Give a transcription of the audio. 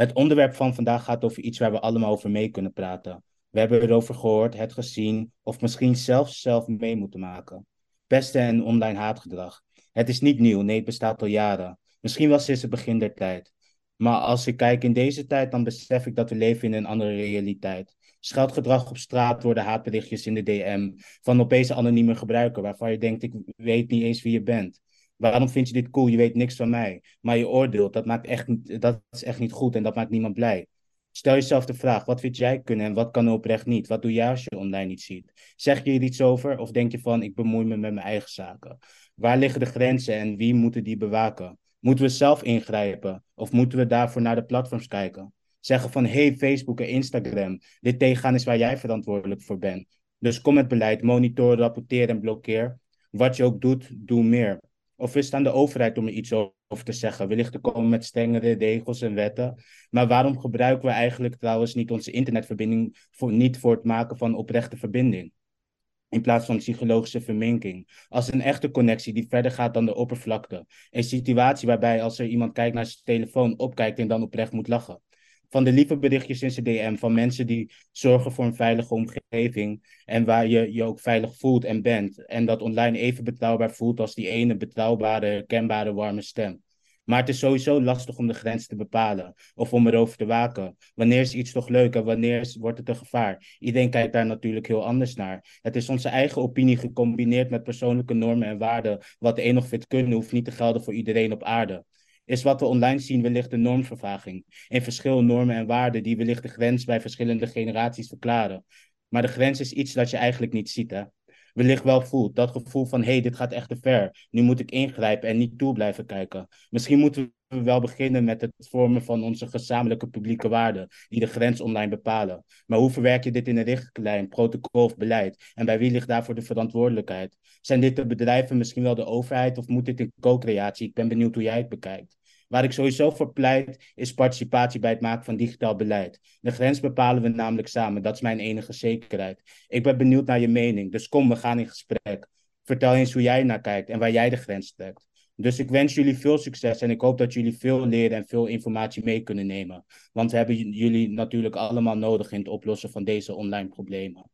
Het onderwerp van vandaag gaat over iets waar we allemaal over mee kunnen praten. We hebben erover gehoord, het gezien of misschien zelfs zelf mee moeten maken. Pesten en online haatgedrag. Het is niet nieuw, nee, het bestaat al jaren. Misschien was sinds het begin der tijd. Maar als ik kijk in deze tijd, dan besef ik dat we leven in een andere realiteit. Scheldgedrag op straat worden haatberichtjes in de DM van opeens anonieme gebruiker waarvan je denkt, ik weet niet eens wie je bent. Waarom vind je dit cool? Je weet niks van mij. Maar je oordeelt, dat, maakt echt, dat is echt niet goed en dat maakt niemand blij. Stel jezelf de vraag, wat vind jij kunnen en wat kan oprecht niet? Wat doe jij als je online niet ziet? Zeg je er iets over of denk je van, ik bemoei me met mijn eigen zaken? Waar liggen de grenzen en wie moeten die bewaken? Moeten we zelf ingrijpen of moeten we daarvoor naar de platforms kijken? Zeggen van, hey Facebook en Instagram, dit tegengaan is waar jij verantwoordelijk voor bent. Dus kom met beleid, monitor, rapporteer en blokkeer. Wat je ook doet, doe meer. Of is het aan de overheid om er iets over te zeggen? Wellicht te komen met strengere regels en wetten. Maar waarom gebruiken we eigenlijk trouwens niet onze internetverbinding voor, niet voor het maken van oprechte verbinding? In plaats van psychologische verminking. Als een echte connectie die verder gaat dan de oppervlakte. Een situatie waarbij als er iemand kijkt naar zijn telefoon, opkijkt en dan oprecht moet lachen van de lieve berichtjes in zijn DM van mensen die zorgen voor een veilige omgeving en waar je je ook veilig voelt en bent. En dat online even betrouwbaar voelt als die ene betrouwbare, herkenbare, warme stem. Maar het is sowieso lastig om de grens te bepalen of om erover te waken. Wanneer is iets toch leuk en wanneer wordt het een gevaar? Iedereen kijkt daar natuurlijk heel anders naar. Het is onze eigen opinie gecombineerd met persoonlijke normen en waarden. Wat de een nog vindt kunnen, hoeft niet te gelden voor iedereen op aarde is wat we online zien wellicht een normvervaging. In normen en waarden die wellicht de grens bij verschillende generaties verklaren. Maar de grens is iets dat je eigenlijk niet ziet, hè? Wellicht wel voelt. Dat gevoel van, hé, hey, dit gaat echt te ver. Nu moet ik ingrijpen en niet toe blijven kijken. Misschien moeten we wel beginnen met het vormen van onze gezamenlijke publieke waarden, die de grens online bepalen. Maar hoe verwerk je dit in een richtlijn, protocol of beleid? En bij wie ligt daarvoor de verantwoordelijkheid? Zijn dit de bedrijven, misschien wel de overheid, of moet dit in co-creatie? Ik ben benieuwd hoe jij het bekijkt. Waar ik sowieso voor pleit, is participatie bij het maken van digitaal beleid. De grens bepalen we namelijk samen, dat is mijn enige zekerheid. Ik ben benieuwd naar je mening, dus kom, we gaan in gesprek. Vertel eens hoe jij naar kijkt en waar jij de grens trekt. Dus ik wens jullie veel succes en ik hoop dat jullie veel leren en veel informatie mee kunnen nemen. Want we hebben jullie natuurlijk allemaal nodig in het oplossen van deze online problemen.